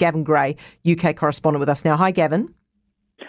Gavin Gray, UK correspondent, with us now. Hi, Gavin.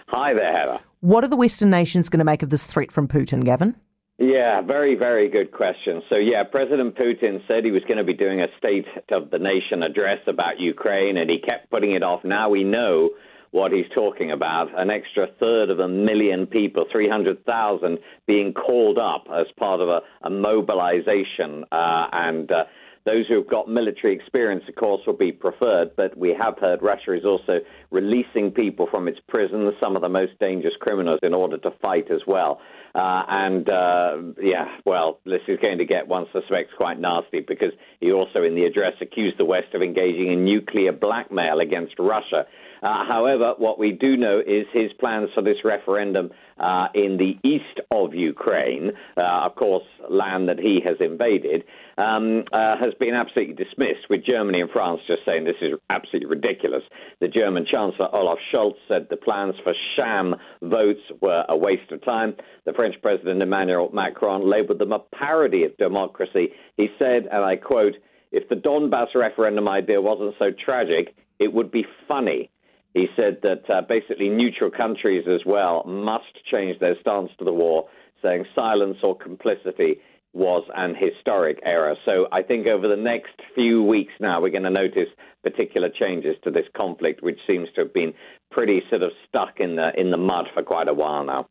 Hi there, Heather. What are the Western nations going to make of this threat from Putin, Gavin? Yeah, very, very good question. So, yeah, President Putin said he was going to be doing a State of the Nation address about Ukraine, and he kept putting it off. Now we know what he's talking about an extra third of a million people, 300,000, being called up as part of a, a mobilization. Uh, and uh, those who've got military experience, of course, will be preferred, but we have heard Russia is also releasing people from its prisons, some of the most dangerous criminals, in order to fight as well. Uh, and uh, yeah, well, this is going to get, one suspects, quite nasty because he also, in the address, accused the West of engaging in nuclear blackmail against Russia. Uh, however, what we do know is his plans for this referendum uh, in the east of Ukraine, uh, of course, land that he has invaded, um, uh, has been absolutely dismissed, with Germany and France just saying this is absolutely ridiculous. The German Chancellor Olaf Scholz said the plans for sham votes were a waste of time. The French President Emmanuel Macron labeled them a parody of democracy. He said, and I quote, if the Donbass referendum idea wasn't so tragic, it would be funny. He said that uh, basically neutral countries as well must change their stance to the war, saying silence or complicity was an historic error. So I think over the next few weeks now, we're going to notice particular changes to this conflict, which seems to have been pretty sort of stuck in the in the mud for quite a while now.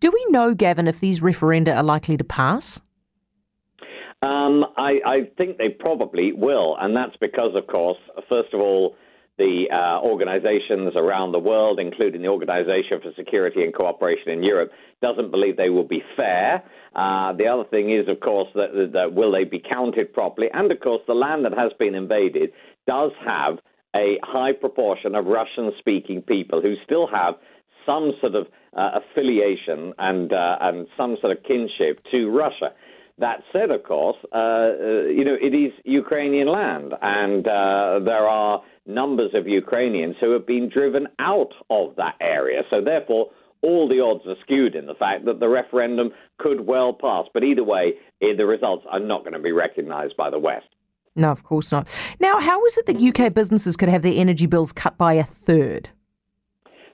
Do we know, Gavin, if these referenda are likely to pass? Um, I, I think they probably will, and that's because, of course, first of all, the uh, organizations around the world, including the Organization for Security and Cooperation in Europe, doesn't believe they will be fair. Uh, the other thing is, of course, that, that, that will they be counted properly? And of course, the land that has been invaded does have a high proportion of Russian-speaking people who still have some sort of uh, affiliation and uh, and some sort of kinship to Russia. That said, of course, uh, uh, you know it is Ukrainian land, and uh, there are numbers of Ukrainians who have been driven out of that area. So, therefore, all the odds are skewed in the fact that the referendum could well pass. But either way, eh, the results are not going to be recognised by the West. No, of course not. Now, how is it that UK businesses could have their energy bills cut by a third?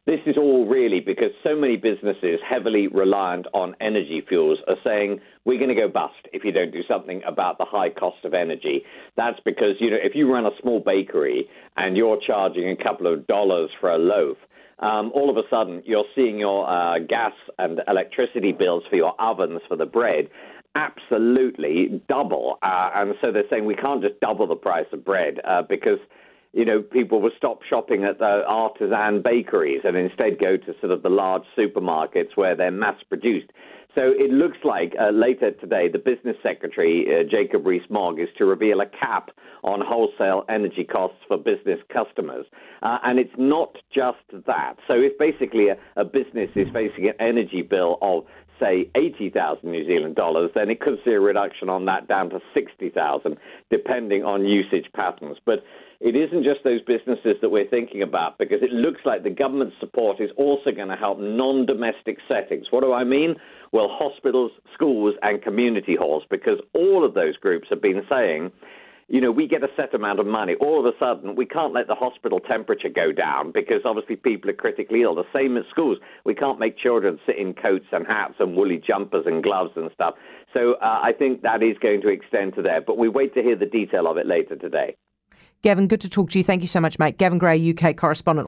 This is all really because so many businesses heavily reliant on energy fuels are saying we're going to go bust if you don't do something about the high cost of energy. That's because you know if you run a small bakery and you're charging a couple of dollars for a loaf, um, all of a sudden you're seeing your uh, gas and electricity bills for your ovens for the bread absolutely double. Uh, and so they're saying we can't just double the price of bread uh, because you know, people will stop shopping at the artisan bakeries and instead go to sort of the large supermarkets where they're mass produced. So it looks like uh, later today, the business secretary, uh, Jacob Rees Mogg, is to reveal a cap on wholesale energy costs for business customers. Uh, and it's not just that. So if basically a, a business is facing an energy bill of say 80,000 New Zealand dollars, then it could see a reduction on that down to 60,000, depending on usage patterns. But it isn't just those businesses that we're thinking about because it looks like the government support is also going to help non domestic settings. What do I mean? Well, hospitals, schools, and community halls, because all of those groups have been saying, you know, we get a set amount of money. All of a sudden, we can't let the hospital temperature go down because obviously people are critically ill. The same at schools. We can't make children sit in coats and hats and woolly jumpers and gloves and stuff. So uh, I think that is going to extend to there. But we wait to hear the detail of it later today. Gavin, good to talk to you. Thank you so much, mate. Gavin Gray, UK correspondent.